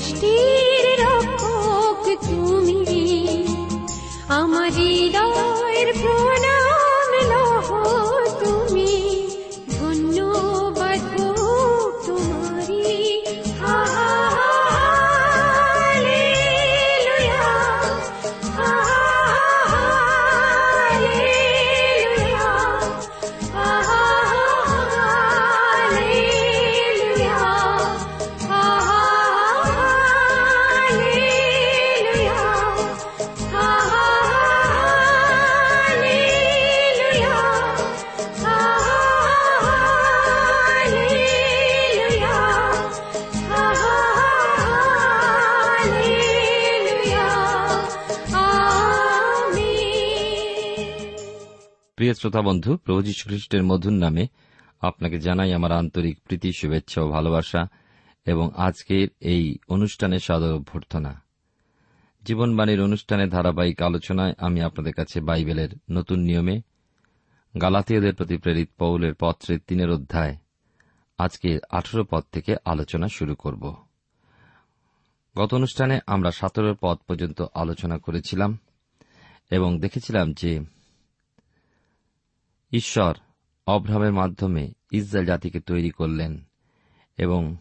সৃষ্টির রক্ষক তুমি। আমার হৃদয়ের প্রণাম প্রিয় শ্রোতা বন্ধু প্রভু যীশু খ্রিস্টের মধুর নামে আপনাকে জানাই আমার আন্তরিক প্রীতি, শুভেচ্ছা ও ভালোবাসা এবং আজকের এই অনুষ্ঠানের সাদর অভ্যর্থনা। জীবনবাণীর অনুষ্ঠানে ধারাবাহিক আলোচনায় আমি আপনাদের কাছে বাইবেলের নতুন নিয়মে গালাতীয়দের প্রতি প্রেরিত পৌলের পত্রের তিনের অধ্যায় আজকে আঠেরো পদ থেকে আলোচনা শুরু করব। গত অনুষ্ঠানে আমরা সতেরো পদ পর্যন্ত আলোচনা করেছিলাম এবং দেখেছিলাম যে ঈশ্বর অব্রাহামের মাধ্যমে ইসরায়েল জাতিকে তৈরি করলেন এবং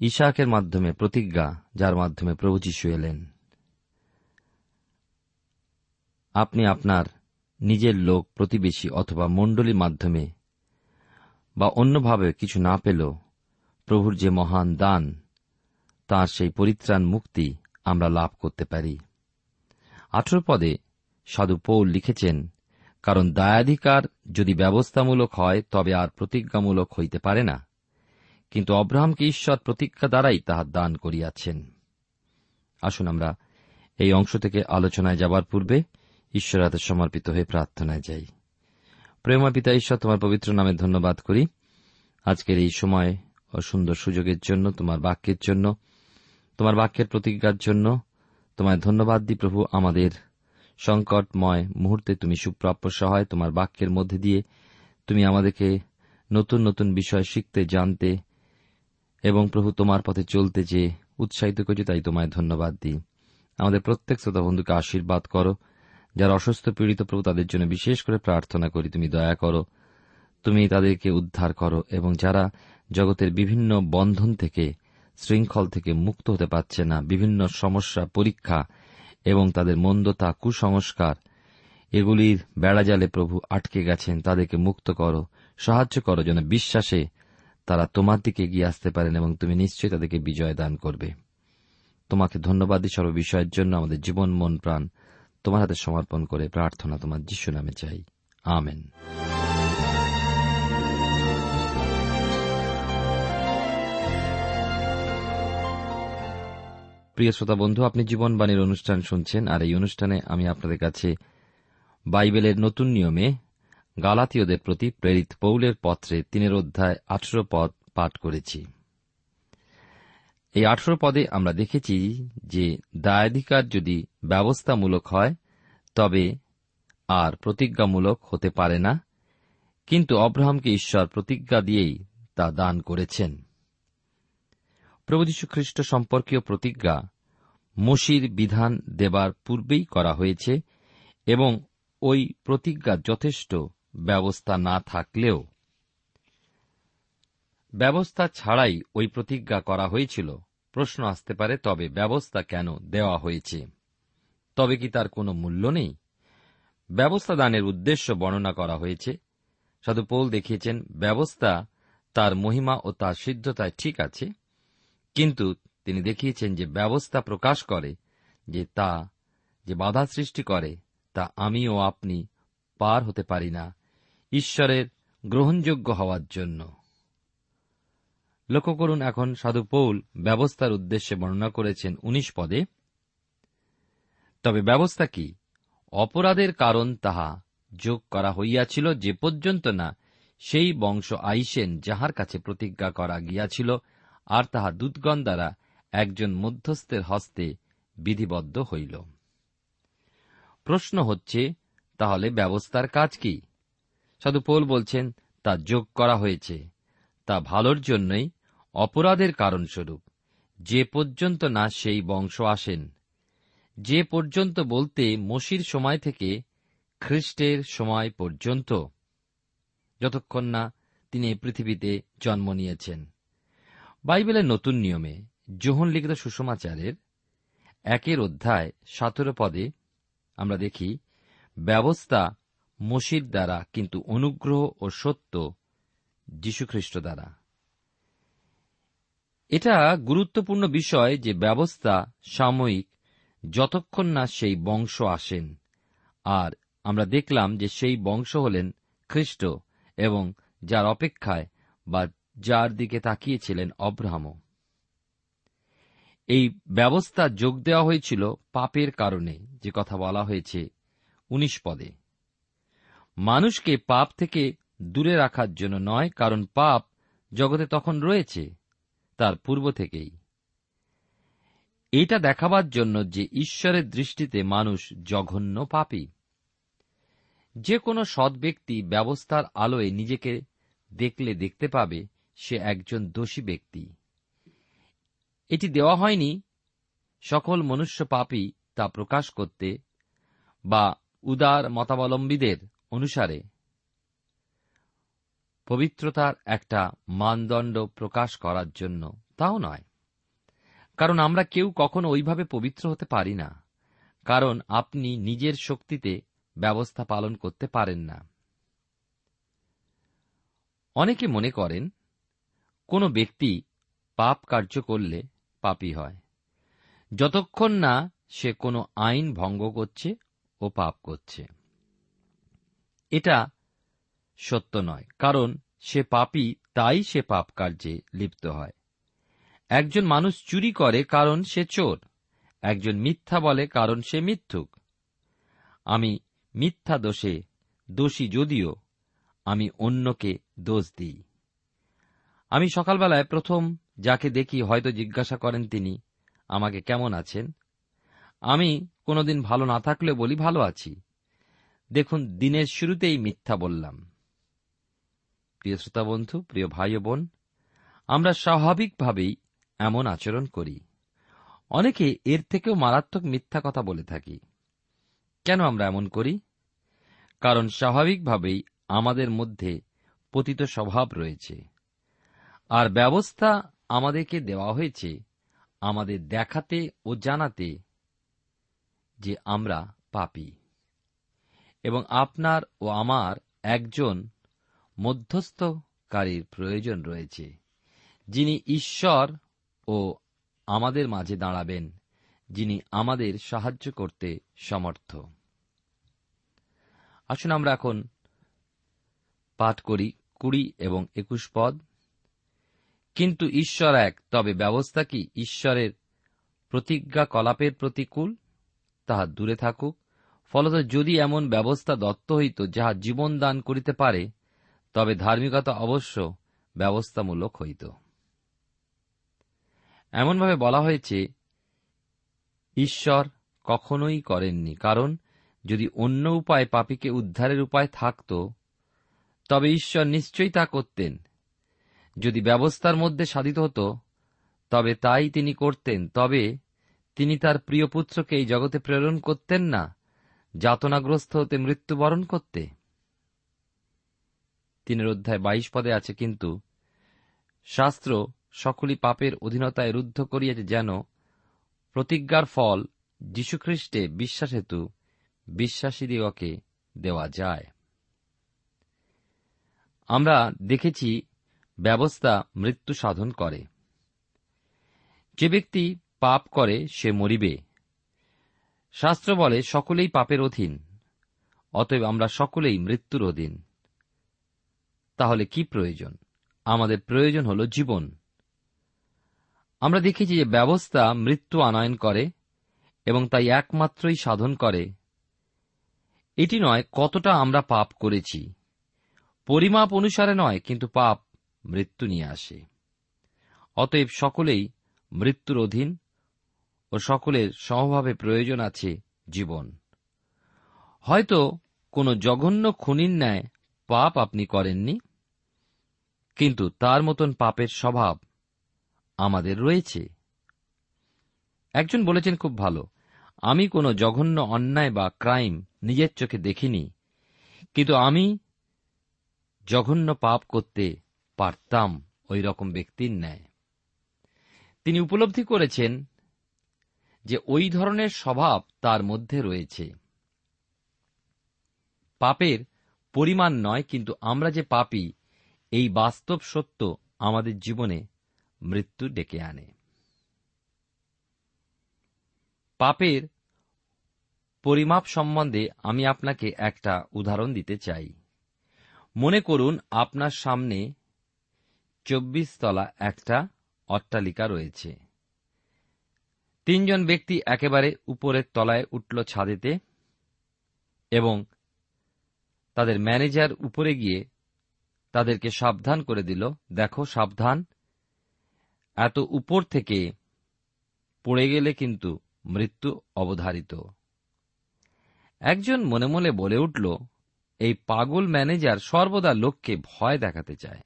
ইশাকের মাধ্যমে প্রতিজ্ঞা, যার মাধ্যমে প্রভু যীশু এলেন। আপনি আপনার নিজের লোক, প্রতিবেশী অথবা মণ্ডলীর মাধ্যমে বা অন্যভাবে কিছু না পেলেও প্রভুর যে মহান দান, তার সেই পরিত্রাণ মুক্তি আমরা লাভ করতে পারি। আঠেরো পদে সাধু পৌল লিখেছেন কারণ দায়াধিকার যদি ব্যবস্থামূলক হয়, তবে আর প্রতিজ্ঞামূলক হইতে পারে না। কিন্তু অব্রাহামকে ঈশ্বর প্রতিজ্ঞা দ্বারাই তাহার দান করিয়াছেন। আসুন আমরা এই অংশ থেকে আলোচনায় যাবার পূর্বে ঈশ্বর হাতে সমর্পিত হয়ে প্রার্থনায় যাই। প্রেমা পিতা ঈশ্বর, তোমার পবিত্র নামে ধন্যবাদ করি। আজকের এই সময় ও সুন্দর সুযোগের জন্য, তোমার বাক্যের জন্য, তোমার বাক্যের প্রতিজ্ঞার জন্য তোমায় ধন্যবাদ দিই প্রভু, আমাদের সংকটময় মুহূর্তে তুমি সুপ্রাপ্য সহায় তোমার বাক্যের মধ্যে দিয়ে তুমি আমাদেরকে নতুন নতুন বিষয় শিখতে, জানতে এবং প্রভু তোমার পথে চলতে যে উৎসাহিত করেছে তাই তোমায় ধন্যবাদ দিই। আমাদের প্রত্যেক শ্রোতা বন্ধুকে আশীর্বাদ করো। যারা অসুস্থ, পীড়িত, প্রভু তাদের জন্য বিশেষ করে প্রার্থনা করি, তুমি দয়া করো। তুমি তাদেরকে উদ্ধার করো এবং যারা জগতের বিভিন্ন বন্ধন থেকে, শৃঙ্খল থেকে মুক্ত হতে পারছে না, বিভিন্ন সমস্যা, পরীক্ষা এবং তাদের মন্দতা কুসংস্কার। এগুলির বেড়াজালে প্রভু আটকে গেছেন, তাদেরকে মুক্ত করো, সাহায্য করো, যেন বিশ্বাসে তারা তোমার দিকে এগিয়ে আসতে পারেন এবং তুমি নিশ্চয়ই তাদেরকে বিজয় দান করবে। তোমাকে ধন্যবাদ বিষয়ের জন্য, আমাদের জীবন, মন, প্রাণ তোমার হাতে সমর্পণ করে প্রার্থনা তোমার যিশু নামে চাই। আমেন। প্রিয় শ্রোতা বন্ধু, আপনি জীবনবাণীর অনুষ্ঠান শুনছেন, আর এই অনুষ্ঠানে আমি আপনাদের কাছে বাইবেলের নতুন নিয়মে গালাতীয়দের প্রতি প্রেরিত পৌলের পত্রে তিনের অধ্যায় আঠেরো পদ পাঠ করেছি। এই আঠেরো পদে আমরা দেখেছি যে দায়াধিকার যদি ব্যবস্থামূলক হয়, তবে আর প্রতিজ্ঞামূলক হতে পারে না, কিন্তু অব্রাহামকে ঈশ্বর প্রতিজ্ঞা দিয়েই তা দান করেছেন। প্রভু খ্রিস্ট সম্পর্কীয় প্রতিজ্ঞা, মসির বিধান দেবার পূর্বেই করা হয়েছে এবং ওই প্রতিজ্ঞা যথেষ্ট ব্যবস্থা না থাকলেও। ব্যবস্থা ছাড়াই ওই প্রতিজ্ঞা করা হয়েছিল। প্রশ্ন আসতে পারে, তবে ব্যবস্থা কেন দেওয়া হয়েছে? তবে কি তার কোনো মূল্য নেই? ব্যবস্থা দানের উদ্দেশ্য বর্ণনা করা হয়েছে। সাধু পৌল দেখিয়েছেন, ব্যবস্থা তার মহিমা ও তার সিদ্ধতায় ঠিক আছে কিন্তু তিনি দেখিয়েছেন যে ব্যবস্থা প্রকাশ করে যে তা, যে বাধা সৃষ্টি করে, তা আমি ও আপনি পার হতে পারি না ঈশ্বরের গ্রহণযোগ্য হওয়ার জন্য। লক্ষ্য করুন এখন সাধু পৌল ব্যবস্থার উদ্দেশ্যে বর্ণনা করেছেন উনিশ পদে। তবে ব্যবস্থা কি? অপরাধের কারণ তাহা যোগ করা হইয়াছিল যে পর্যন্ত না সেই বংশ আইসেন যাহার কাছে প্রতিজ্ঞা করা গিয়াছিল আর তাহা দুধগণ দ্বারা একজন মধ্যস্থের হস্তে বিধিবদ্ধ হইল। প্রশ্ন হচ্ছে, তাহলে ব্যবস্থার কাজ কি? সাধু পৌল বলছেন, তা যোগ করা হয়েছে। তা ভালোর জন্যই অপরাধের কারণস্বরূপ। যে পর্যন্ত না সেই বংশ আসেন। যে পর্যন্ত বলতে মসির সময় থেকে খ্রিস্টের সময় পর্যন্ত। যতক্ষণ না তিনি পৃথিবীতে জন্ম নিয়েছেন। বাইবেলের নতুন নিয়মে যোহন লিখিত সুষমাচারের একের অধ্যায় সতেরো পদে আমরা দেখি, ব্যবস্থা মসির দ্বারা কিন্তু অনুগ্রহ ও সত্য যীশুখ্রিস্ট দ্বারা। এটা গুরুত্বপূর্ণ বিষয় যে ব্যবস্থা সাময়িক যতক্ষণ না সেই বংশ আসেন। আর আমরা দেখলাম যে সেই বংশ হলেন খ্রিস্ট এবং যার অপেক্ষায় বা যার দিকে তাকিয়েছিলেন অব্রাহামও। এই ব্যবস্থা যোগ দেওয়া হয়েছিল পাপের কারণে, যে কথা বলা হয়েছে উনিশ পদে। মানুষকে পাপ থেকে দূরে রাখার জন্য নয়, কারণ পাপ জগতে তখন রয়েছে, তার পূর্ব থেকেই। এটা দেখাবার জন্য যে ঈশ্বরের দৃষ্টিতে মানুষ জঘন্য পাপী। যে কোনো সৎ ব্যক্তি ব্যবস্থার আলোয় নিজেকে দেখলে দেখতে পাবে সে একজন দোষী ব্যক্তি। এটি দেওয়া হয়নি সকল মনুষ্য পাপী তা প্রকাশ করতে বা উদার মতাবলম্বীদের অনুসারে। পবিত্রতার একটা মানদণ্ড প্রকাশ করার জন্য তাও নয়। কারণ আমরা কেউ কখনো ওইভাবে পবিত্র হতে পারি না। কারণ আপনি নিজের শক্তিতে ব্যবস্থা পালন করতে পারেন না। অনেকে মনে করেন কোন ব্যক্তি পাপ কার্য করলে পাপী হয়। যতক্ষণ না সে কোনো আইন ভঙ্গ করছে ও পাপ করছে। এটা সত্য নয়, কারণ সে পাপি, তাই সে পাপ কার্যে লিপ্ত হয়। একজন মানুষ চুরি করে কারণ সে চোর, একজন মিথ্যা বলে কারণ সে মিথ্যুক। আমি মিথ্যা দোষে দোষী যদিও আমি অন্যকে দোষ দিই। আমি সকালবেলায় প্রথম যাকে দেখি হয়তো জিজ্ঞাসা করেন তিনি, আমাকে কেমন আছেন? আমি কোনোদিন ভালো না থাকলে বলি, ভালো আছি। দেখুন, দিনের শুরুতেই মিথ্যা বললাম। প্রিয় শ্রোতা বন্ধু প্রিয় ভাই বোন, আমরা স্বাভাবিকভাবেই এমন আচরণ করি। অনেকে এর থেকেও মারাত্মক মিথ্যা কথা বলে থাকি। কেন আমরা এমন করি? কারণ স্বাভাবিকভাবেই আমাদের মধ্যে পতিত স্বভাব রয়েছে। আর ব্যবস্থা আমাদেরকে দেওয়া হয়েছে, আমাদের দেখাতে ও জানাতে যে আমরা পাপি। এবং আপনার ও আমার একজন মধ্যস্থকারীর প্রয়োজন রয়েছে, যিনি ঈশ্বর ও আমাদের মাঝে দাঁড়াবেন, যিনি আমাদের সাহায্য করতে সমর্থ। আসুন আমরা এখন পাঠ করি কুড়ি এবং একুশ পদ। কিন্তু ঈশ্বর এক। তবে ব্যবস্থা কি? ঈশ্বরের প্রতিজ্ঞা কলাপের প্রতিকূল? তাহা দূরে থাকুক। ফলত যদি এমন ব্যবস্থা দত্ত হইত যাহা জীবন দান করিতে পারে, তবে ধার্মিকতা অবশ্য ব্যবস্থামূলক হইত। এমনভাবে বলা হয়েছে, ঈশ্বর কখনোই করেননি। কারণ, যদি অন্য উপায় পাপীকে উদ্ধারের উপায় থাকত, তবে ঈশ্বর নিশ্চয়ই তা করতেন। যদি ব্যবস্থার মধ্যে সাধিত হতো, তবে তাই তিনি করতেন, তবে তিনি তার প্রিয় পুত্রকে এই জগতে প্রেরণ করতেন না, যাতনাগ্রস্ত হতে মৃত্যুবরণ করতে। তিনের অধ্যায় বাইশ পদে আছে, কিন্তু শাস্ত্র সকলই পাপের অধীনতায় রুদ্ধ করিয়াছে যেন প্রতিজ্ঞার ফল যীশুখ্রিস্টে বিশ্বাস হেতু বিশ্বাসীদিগকে দেওয়া যায়। আমরা দেখেছি ব্যবস্থা মৃত্যু সাধন করে। যে ব্যক্তি পাপ করে, সে মরিবে। শাস্ত্র বলে, সকলেই পাপের অধীন, অতএব আমরা সকলেই মৃত্যুর অধীন। তাহলে কি প্রয়োজন? আমাদের প্রয়োজন হল জীবন। আমরা দেখেছি যে ব্যবস্থা মৃত্যু আনয়ন করে এবং তাই একমাত্রই সাধন করে। এটি নয় কতটা আমরা পাপ করেছি। পরিমাপ অনুসারে নয়, কিন্তু পাপ মৃত্যু নিয়ে আসে। অতএব সকলেই মৃত্যুর অধীন ও সকলের সমভাবে প্রয়োজন আছে জীবন। হয়তো কোনো জঘন্য খুনির ন্যায় পাপ আপনি করেননি, কিন্তু তার মতন পাপের স্বভাব আমাদের রয়েছে। একজন বলেছেন খুব ভালো, আমি কোনো জঘন্য অন্যায় বা ক্রাইম নিজের চোখে দেখিনি, কিন্তু আমি জঘন্য পাপ করতে পারতাম ওই রকম ব্যক্তির ন্যায়। তিনি উপলব্ধি করেছেন যে ওই ধরনের স্বভাব তার মধ্যে রয়েছে। পাপের পরিমাণ নয়, কিন্তু আমরা যে পাপি, এই বাস্তব সত্য আমাদের জীবনে মৃত্যু ডেকে আনে। পাপের পরিমাপ সম্বন্ধে আমি আপনাকে একটা উদাহরণ দিতে চাই। মনে করুন, আপনার সামনে চব্বিশ তলা একটা অট্টালিকা রয়েছে। তিনজন ব্যক্তি একেবারে উপরের তলায় উঠল ছাদেতে এবং তাদের ম্যানেজার উপরে গিয়ে তাদেরকে সাবধান করে দিল। দেখো, সাবধান। এত উপর থেকে পড়ে গেলে কিন্তু মৃত্যু অবধারিত। একজন মনে মনে বলে উঠল, এই পাগল ম্যানেজার সর্বদা লোককে ভয় দেখাতে চায়।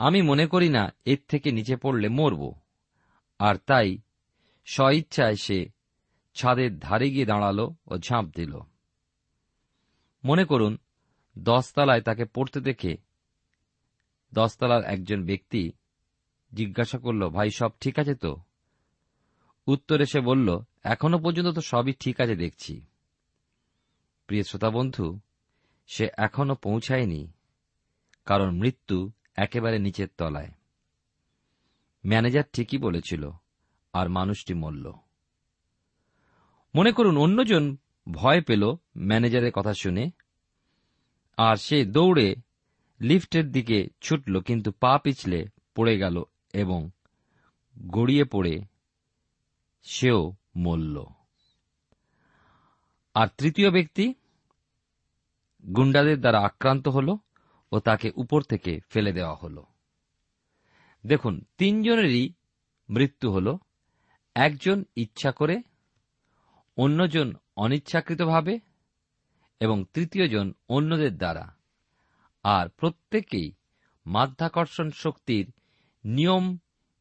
আমি মনে করি না এর থেকে নিচে পড়লে মরব। আর তাই স্বইচ্ছায় সে ছাদের ধারে গিয়ে দাঁড়াল ও ঝাঁপ দিল। মনে করুন, দশতলায় তাকে পড়তে দেখে দশতলার একজন ব্যক্তি জিজ্ঞাসা করল, ভাই, সব ঠিক আছে তো? উত্তরে সে বলল, এখনও পর্যন্ত তো সবই ঠিক আছে দেখছি। প্রিয় শ্রোতা বন্ধু, সে এখনও পৌঁছায়নি, কারণ মৃত্যু একেবারে নিচের তলায়। ম্যানেজার ঠিকই বলেছিল, আর মানুষটি মরল। মনে করুন, অন্যজন ভয় পেল ম্যানেজারের কথা শুনে, আর সে দৌড়ে লিফটের দিকে ছুটল, কিন্তু পা পিছলে পড়ে গেল এবং গড়িয়ে পড়ে সেও মরল। আর তৃতীয় ব্যক্তি গুন্ডাদের দ্বারা আক্রান্ত হল ও তাকে উপর থেকে ফেলে দেওয়া হল। দেখুন, তিনজনেরই মৃত্যু হল। একজন ইচ্ছা করে, অন্যজন অনিচ্ছাকৃতভাবে, এবং তৃতীয়জন অন্যদের দ্বারা। আর প্রত্যেকেই মাধ্যাকর্ষণ শক্তির নিয়ম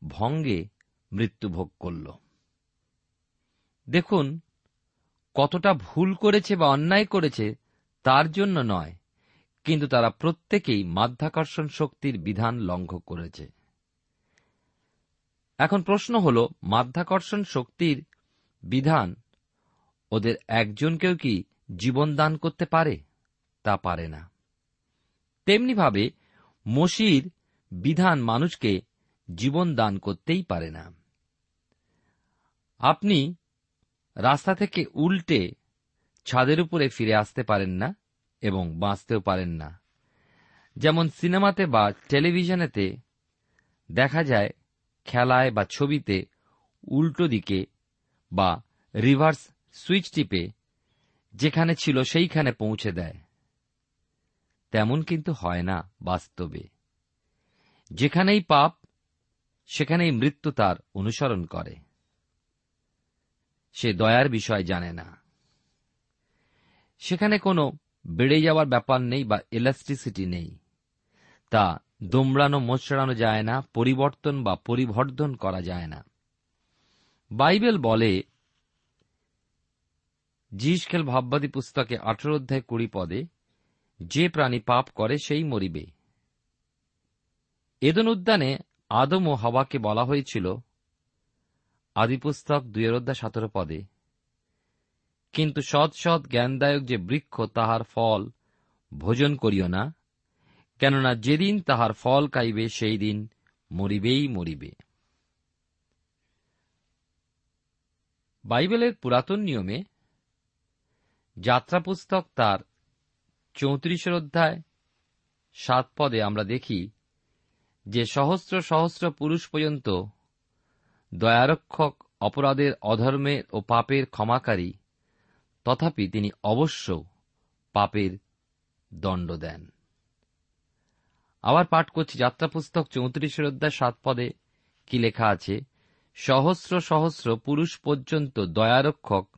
ভঙ্গে মৃত্যুভোগ করল। দেখুন, কতটা ভুল করেছে বা অন্যায় করেছে তার জন্য নয় কিন্তু তারা প্রত্যেকেই মাধ্যাকর্ষণ শক্তির বিধান লঙ্ঘ করেছে। এখন প্রশ্ন হল, মাধ্যাকর্ষণ শক্তির বিধান ওদের একজনকেও কি জীবন দান করতে পারে? তা পারে না। তেমনিভাবে মসির বিধান মানুষকে জীবন দান করতেই পারে না। আপনি রাস্তা থেকে উল্টে ছাদের উপরে ফিরে আসতে পারেন না? এবং বাঁচতেও পারেন না। যেমন সিনেমাতে বা টেলিভিশনেতে দেখা যায়, খেলায় বা ছবিতে উল্টো দিকে বা রিভার্স সুইচ টিপে যেখানে ছিল সেইখানে পৌঁছে দেয়। তেমন কিন্তু হয় না বাস্তবে। যেখানেই পাপ, সেখানেই মৃত্যু তার অনুসরণ করে। সে দয়ার বিষয় জানে না। সেখানে কোনো বেড়ে যাওয়ার ব্যাপার নেই বা ইলাস্ট্রিসিটি নেই। তা দোমড়ানো, মোচড়ানো যায় না, পরিবর্তন বা পরিবর্ধন করা যায় না। বাইবেল বলে জিসখেল ভাববাদী পুস্তকে আঠারো অধ্যায় কুড়ি পদে, যে প্রাণী পাপ করে, সেই মরিবে। এদন উদ্যানে আদম ও হাওয়াকে বলা হয়েছিল আদিপুস্তক দুয়ের অধ্যায় সতেরো পদে কিন্তু সৎ সৎ জ্ঞানদায়ক যে বৃক্ষ, তাহার ফল ভোজন করিও না। কেননা যেদিন তাহার ফল খাইবে সেই দিন মরিবেই মরিবে। বাইবেলের পুরাতন নিয়মে যাত্রা পুস্তক তার চৌত্রিশের অধ্যায় সাত পদে আমরা দেখি যে সহস্র সহস্র পুরুষ পর্যন্ত দয়ারক্ষক অপরাধের, অধর্মের ও পাপের ক্ষমাকারী তথাপি তিনি অবশ্য পাপের দণ্ড দেন। আবার পাঠ করছি যাত্রা পুস্তক চৌত্রিশের অধ্যায় সাত পদে কি লেখা আছে? সহস্র সহস্র পুরুষ পর্যন্ত দয়ারক্ষক,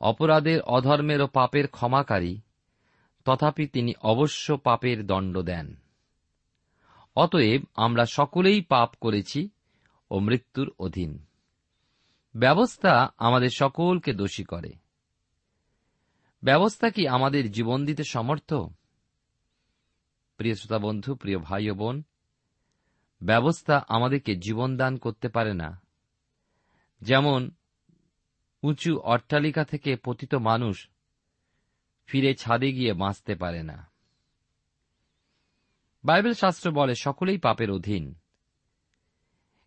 অপরাধের অধর্মের ও পাপের ক্ষমাকারী, তথাপি তিনি অবশ্য পাপের দণ্ড দেন। অতএব আমরা সকলেই পাপ করেছি ও মৃত্যুর অধীন। ব্যবস্থা আমাদের সকলকে দোষী করে। ব্যবস্থা কি আমাদের জীবন দিতে সমর্থ? প্রিয় শ্রোতা বন্ধু, প্রিয় ভাই ও বোন, ব্যবস্থা আমাদেরকে জীবন দান করতে পারে না। যেমন, উঁচু অট্টালিকা থেকে পতিত মানুষ ফিরে ছাদে গিয়ে বাঁচতে পারে না। বাইবেল শাস্ত্র বলে, সকলেই পাপের অধীন।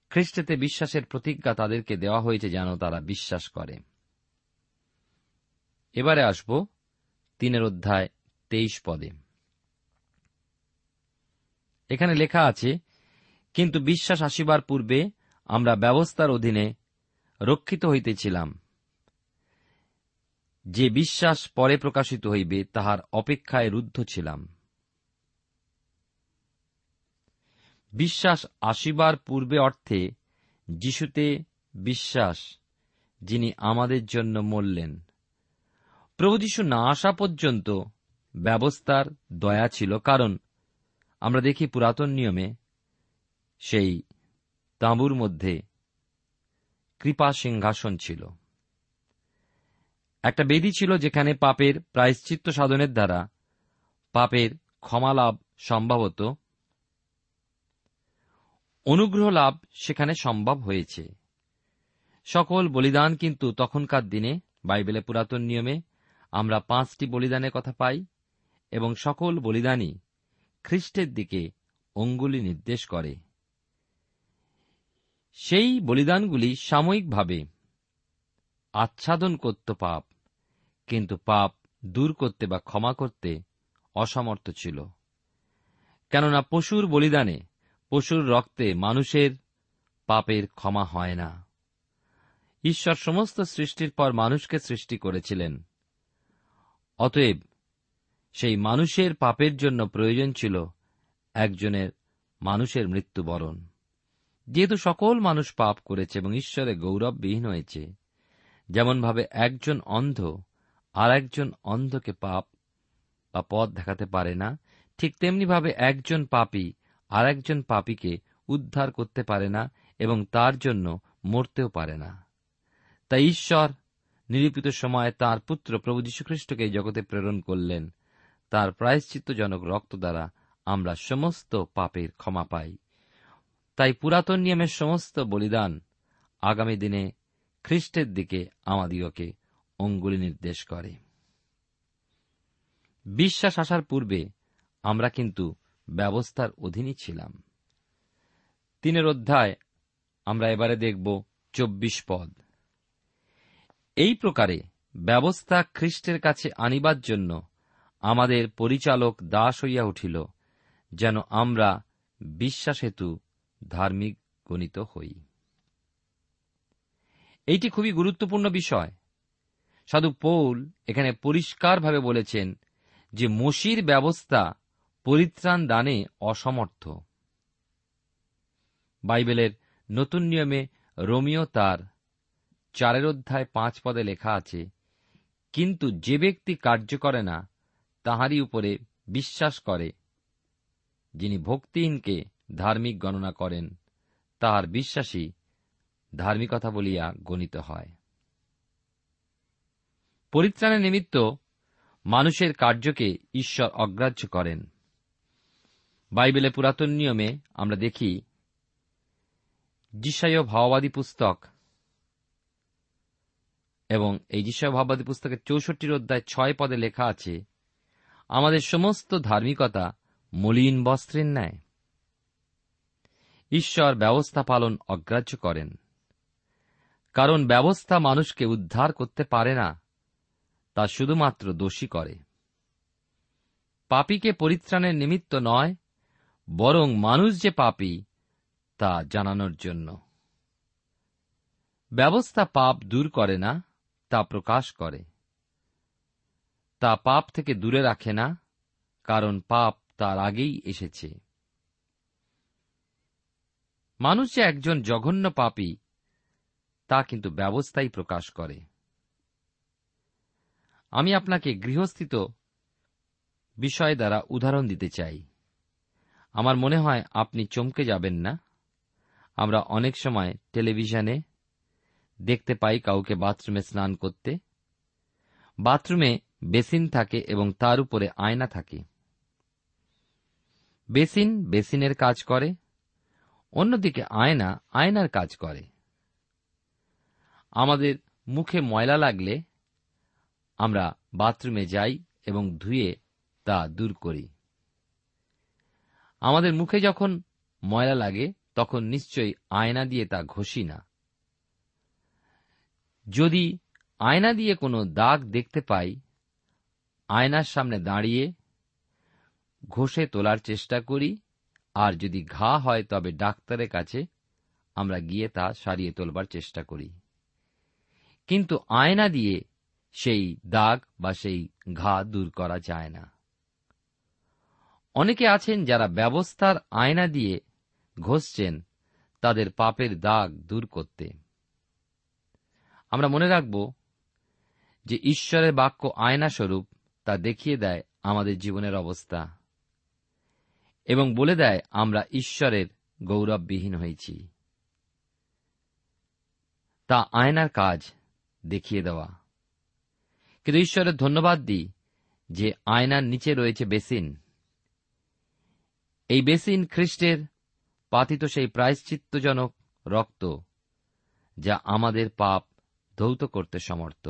খ্রিস্টেতে বিশ্বাসের প্রতিজ্ঞা তাদেরকে দেওয়া হয়েছে যেন তারা বিশ্বাস করে। এবারে আসব তিনের অধ্যায় তেইশ পদে। এখানে লেখা আছে, কিন্তু বিশ্বাস আসিবার পূর্বে আমরা ব্যবস্থার অধীনে রক্ষিত হইতেছিলাম। যে বিশ্বাস পরে প্রকাশিত হইবে, তাহার অপেক্ষায় রুদ্ধ ছিলাম। বিশ্বাস আসিবার পূর্বে অর্থে যিশুতে বিশ্বাস, যিনি আমাদের জন্য মরলেন। প্রভু যিশু না আসা পর্যন্ত ব্যবস্থার দয়া ছিল, কারণ আমরা দেখি পুরাতন নিয়মে সেই তাঁবুর মধ্যে কৃপা সিংহাসন ছিল। একটা বেদি ছিল যেখানে পাপের প্রায়শ্চিত্ত সাধনের দ্বারা পাপের ক্ষমা লাভ সম্ভবত। অনুগ্রহ লাভ সেখানে সম্ভব হয়েছে। সকল বলিদান কিন্তু তখনকার দিনে বাইবেলে পুরাতন নিয়মে আমরা পাঁচটি বলিদানের কথা পাই এবং সকল বলিদানই খ্রিস্টের দিকে অঙ্গুলি নির্দেশ করে। সেই বলিদানগুলি সাময়িকভাবে আচ্ছাদন করত পাপ, কিন্তু পাপ দূর করতে বা ক্ষমা করতে অসমর্থ ছিল। কেননা পশুর বলিদানে পশুর রক্তে মানুষের পাপের ক্ষমা হয় না। ঈশ্বর সমস্ত সৃষ্টির পর মানুষকে সৃষ্টি করেছিলেন। অতএব সেই মানুষের পাপের জন্য প্রয়োজন ছিল একজনের মানুষের মৃত্যুবরণ। যেহেতু সকল মানুষ পাপ করেছে এবং ঈশ্বরে গৌরববিহীন হয়েছে, যেমনভাবে একজন অন্ধ আর একজন অন্ধকে পাপ বা পথ দেখাতে পারে না, ঠিক তেমনিভাবে একজন পাপী আর একজন পাপীকে উদ্ধার করতে পারে না এবং তার জন্য মরতেও পারে না। তাই ঈশ্বর নিরূপিত সময়ে তার পুত্র প্রভু যীশুখ্রিস্টকে জগতে প্রেরণ করলেন। তার প্রায়শ্চিত্তজনক রক্ত দ্বারা আমরা সমস্ত পাপের ক্ষমা পাই। তাই পুরাতন নিয়মের সমস্ত বলিদান আগামী দিনে খ্রিস্টের দিকে আমাদিগকে অঙ্গুলি নির্দেশ করে। বিশ্বাস আসার পূর্বে আমরা কিন্তু ব্যবস্থার অধীনই ছিলাম। তিনের অধ্যায় আমরা এবারে দেখব চব্বিশ পদ। এই প্রকারে ব্যবস্থা খ্রিস্টের কাছে আনিবার জন্য আমাদের পরিচালক দাস হইয়া উঠিল, যেন আমরা বিশ্বাস হেতু ধার্মিক গণিত হই। এইটি খুবই গুরুত্বপূর্ণ বিষয়। সাধু পৌল এখানে পরিষ্কারভাবে বলেছেন যে মসির ব্যবস্থা পরিত্রাণ দানে অসমর্থ। বাইবেলের নতুন নিয়মে রোমিও তার চারের অধ্যায় পাঁচ পদে লেখা আছে, কিন্তু যে ব্যক্তি কার্য করে না, তাহারই উপরে বিশ্বাস করে। যিনি ভক্তিহীনকে ধার্মিক গণনা করেন, তাহার বিশ্বাসী ধার্মিকতা বলিয়া গণিত হয়। পরিত্রাণের নিমিত্ত মানুষের কার্যকে ঈশ্বর অগ্রাহ্য করেন। বাইবেলে পুরাতন নিয়মে আমরা দেখি যিশায় ভাওবাদী পুস্তক এবং এই যিশায় ভাওবাদী পুস্তকের চৌষট্টির অধ্যায় ছয় পদে লেখা আছে, আমাদের সমস্ত ধার্মিকতা মলিন বস্ত্রের ন্যায়। ঈশ্বর ব্যবস্থা পালন অগ্রাহ্য করেন। কারণ ব্যবস্থা মানুষকে উদ্ধার করতে পারে না, তা শুধুমাত্র দোষী করে। পাপীকে পরিত্রাণের নিমিত্ত নয়, বরং মানুষ যে পাপী, তা জানানোর জন্য। ব্যবস্থা পাপ দূর করে না তা প্রকাশ করে। তা পাপ থেকে দূরে রাখে না, কারণ পাপ তার আগেই এসেছে। মানুষ যে একজন জঘন্য পাপী, তা কিন্তু ব্যবস্থাই প্রকাশ করে। আমি আপনাকে গৃহস্থিত বিষয় দ্বারা উদাহরণ দিতে চাই। আমার মনে হয় আপনি চমকে যাবেন না। আমরা অনেক সময় টেলিভিশনে দেখতে পাই কাউকে বাথরুমে স্নান করতে। বাথরুমে বেসিন থাকে এবং তার উপরে আয়না থাকে। বেসিন বেসিনের কাজ করে, অন্যদিকে আয়না আয়নার কাজ করে। আমাদের মুখে ময়লা লাগলে আমরা বাথরুমে যাই এবং ধুয়ে তা দূর করি। আমাদের মুখে যখন ময়লা লাগে, তখন নিশ্চয়ই আয়না দিয়ে তা ঘষি না। যদি আয়না দিয়ে কোনো দাগ দেখতে পাই, আয়নার সামনে দাঁড়িয়ে ঘষে তোলার চেষ্টা করি, আর যদি ঘা হয় তবে ডাক্তারের কাছে আমরা গিয়ে তা সারিয়ে তোলবার চেষ্টা করি। কিন্তু আয়না দিয়ে সেই দাগ বা সেই ঘা দূর করা যায় না। অনেকে আছেন যারা ব্যবস্থার আয়না দিয়ে ঘষছেন তাদের পাপের দাগ দূর করতে। আমরা মনে রাখব যে ঈশ্বরের বাক্য আয়না স্বরূপ তা দেখিয়ে দেয় আমাদের জীবনের অবস্থা এবং বলে দেয় আমরা ঈশ্বরের গৌরববিহীন হয়েছি। তা আয়নার কাজ দেখিয়ে দেওয়া। কিন্তু ঈশ্বরের ধন্যবাদ দিই যে আয়নার নিচে রয়েছে বেসিন। এই বেসিন খ্রিস্টের পাতিত সেই প্রায়শ্চিত্তজনক রক্ত যা আমাদের পাপ ধৌত করতে সমর্থ।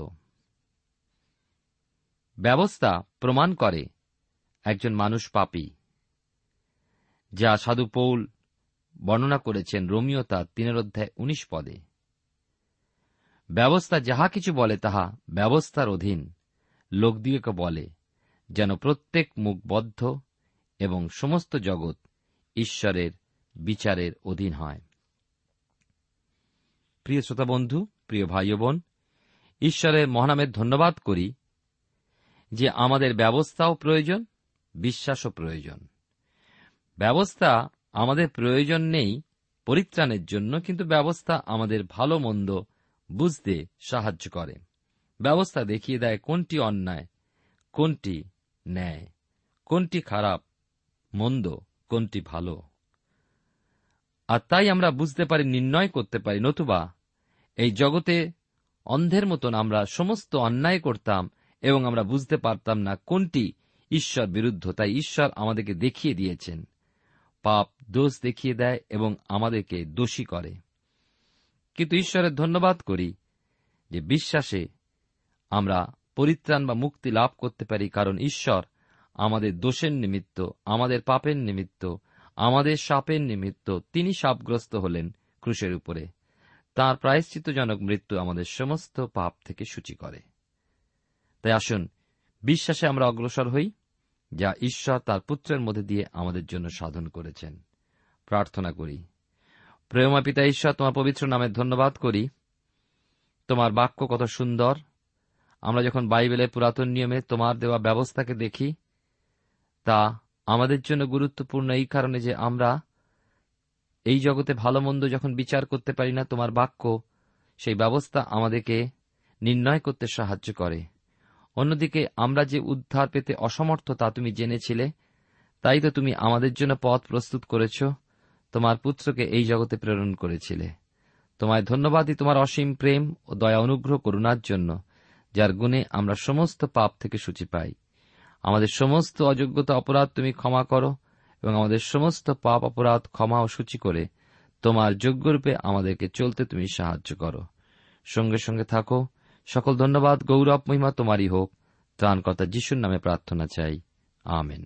ব্যবস্থা প্রমাণ করে একজন মানুষ পাপী, যা সাধু পৌল বর্ণনা করেছেন রোমিও তার তিনের অধ্যায় উনিশ পদে। ব্যবস্থা যাহা কিছু বলে, তাহা ব্যবস্থার অধীন লোকদিগকে বলে, যেন প্রত্যেক মুখ বদ্ধ এবং সমস্ত জগৎ ঈশ্বরের বিচারের অধীন হয়। প্রিয় শ্রোতা বন্ধু প্রিয় ভাই বোন ঈশ্বরের মহানামের ধন্যবাদ করি যে আমাদের ব্যবস্থাও প্রয়োজন, বিশ্বাসও প্রয়োজন। ব্যবস্থা আমাদের প্রয়োজন নেই পরিত্রাণের জন্য, কিন্তু ব্যবস্থা আমাদের ভালো মন্দ বুঝতে সাহায্য করে। ব্যবস্থা দেখিয়ে দেয় কোনটি অন্যায়, কোনটি ন্যায়, কোনটি খারাপ, মন্দ, কোনটি ভালো। আর তাই আমরা বুঝতে পারি, নির্ণয় করতে পারি, নতুবা এই জগতে অন্ধের মতন আমরা সমস্ত অন্যায় করতাম এবং আমরা বুঝতে পারতাম না কোনটি ঈশ্বর বিরুদ্ধ, তাই ঈশ্বর আমাদেরকে দেখিয়ে দিয়েছেন। পাপ দোষ দেখিয়ে দেয় এবং আমাদেরকে দোষী করে। কিন্তু ঈশ্বরের ধন্যবাদ করি যে বিশ্বাসে আমরা পরিত্রাণ বা মুক্তি লাভ করতে পারি, কারণ ঈশ্বর আমাদের দোষের নিমিত্ত, আমাদের পাপের নিমিত্ত, আমাদের সাপের নিমিত্ত, তিনি সাপগ্রস্ত হলেন ক্রুশের উপরে। তাঁর প্রায়শ্চিতজনক মৃত্যু আমাদের সমস্ত পাপ থেকে সূচি করে। তাই আসুন, বিশ্বাসে আমরা অগ্রসর হই, যা ঈশ্বর তার পুত্রের মধ্যে দিয়ে আমাদের জন্য সাধন করেছেন। প্রার্থনা করি, প্রেমা পিতা ঈশ্বর, তোমার পবিত্র নামে ধন্যবাদ করি। তোমার বাক্য কত সুন্দর। আমরা যখন বাইবেলের পুরাতন নিয়মে তোমার দেওয়া ব্যবস্থাকে দেখি, তা আমাদের জন্য গুরুত্বপূর্ণ এই কারণে যে আমরা এই জগতে ভালো মন্দ যখন বিচার করতে পারি না, তোমার বাক্য, সেই ব্যবস্থা আমাদেরকে নির্ণয় করতে সাহায্য করে। অন্যদিকে, আমরা যে উদ্ধার পেতে অসমর্থ তা তুমি জেনেছিলে, তাই তো তুমি আমাদের জন্য পথ প্রস্তুত করেছ, তোমার পুত্রকে এই জগতে প্রেরণ করেছিলে। তোমায় ধন্যবাদই তোমার অসীম প্রেম ও দয়া অনুগ্রহ করুণার জন্য, যার গুণে আমরা সমস্ত পাপ থেকে সূচি পাই। আমাদের সমস্ত অযোগ্যতা অপরাধ তুমি ক্ষমা করো এবং আমাদের সমস্ত পাপ, অপরাধ ক্ষমা ও সূচি করে তোমার যোগ্যরূপে আমাদেরকে চলতে তুমি সাহায্য করো। সঙ্গে সঙ্গে থাকো। সকল ধন্যবাদ, গৌরব, মহিমা তোমারই হোক। ত্রাণকর্তা যিশুর নামে প্রার্থনা চাই। আমেন।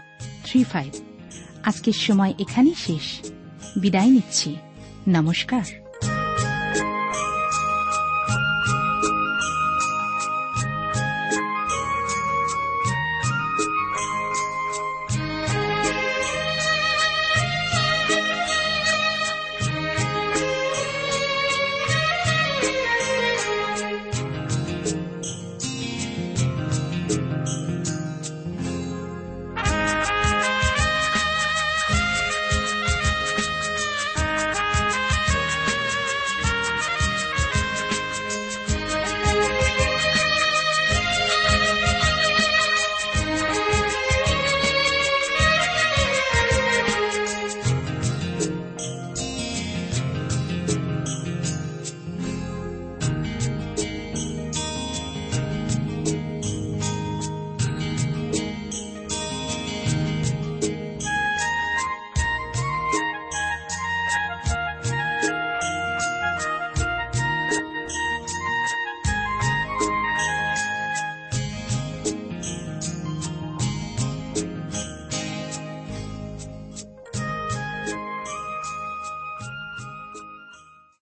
three five আজকের সময় এখানেই শেষ। বিদায় নিচ্ছি। নমস্কার।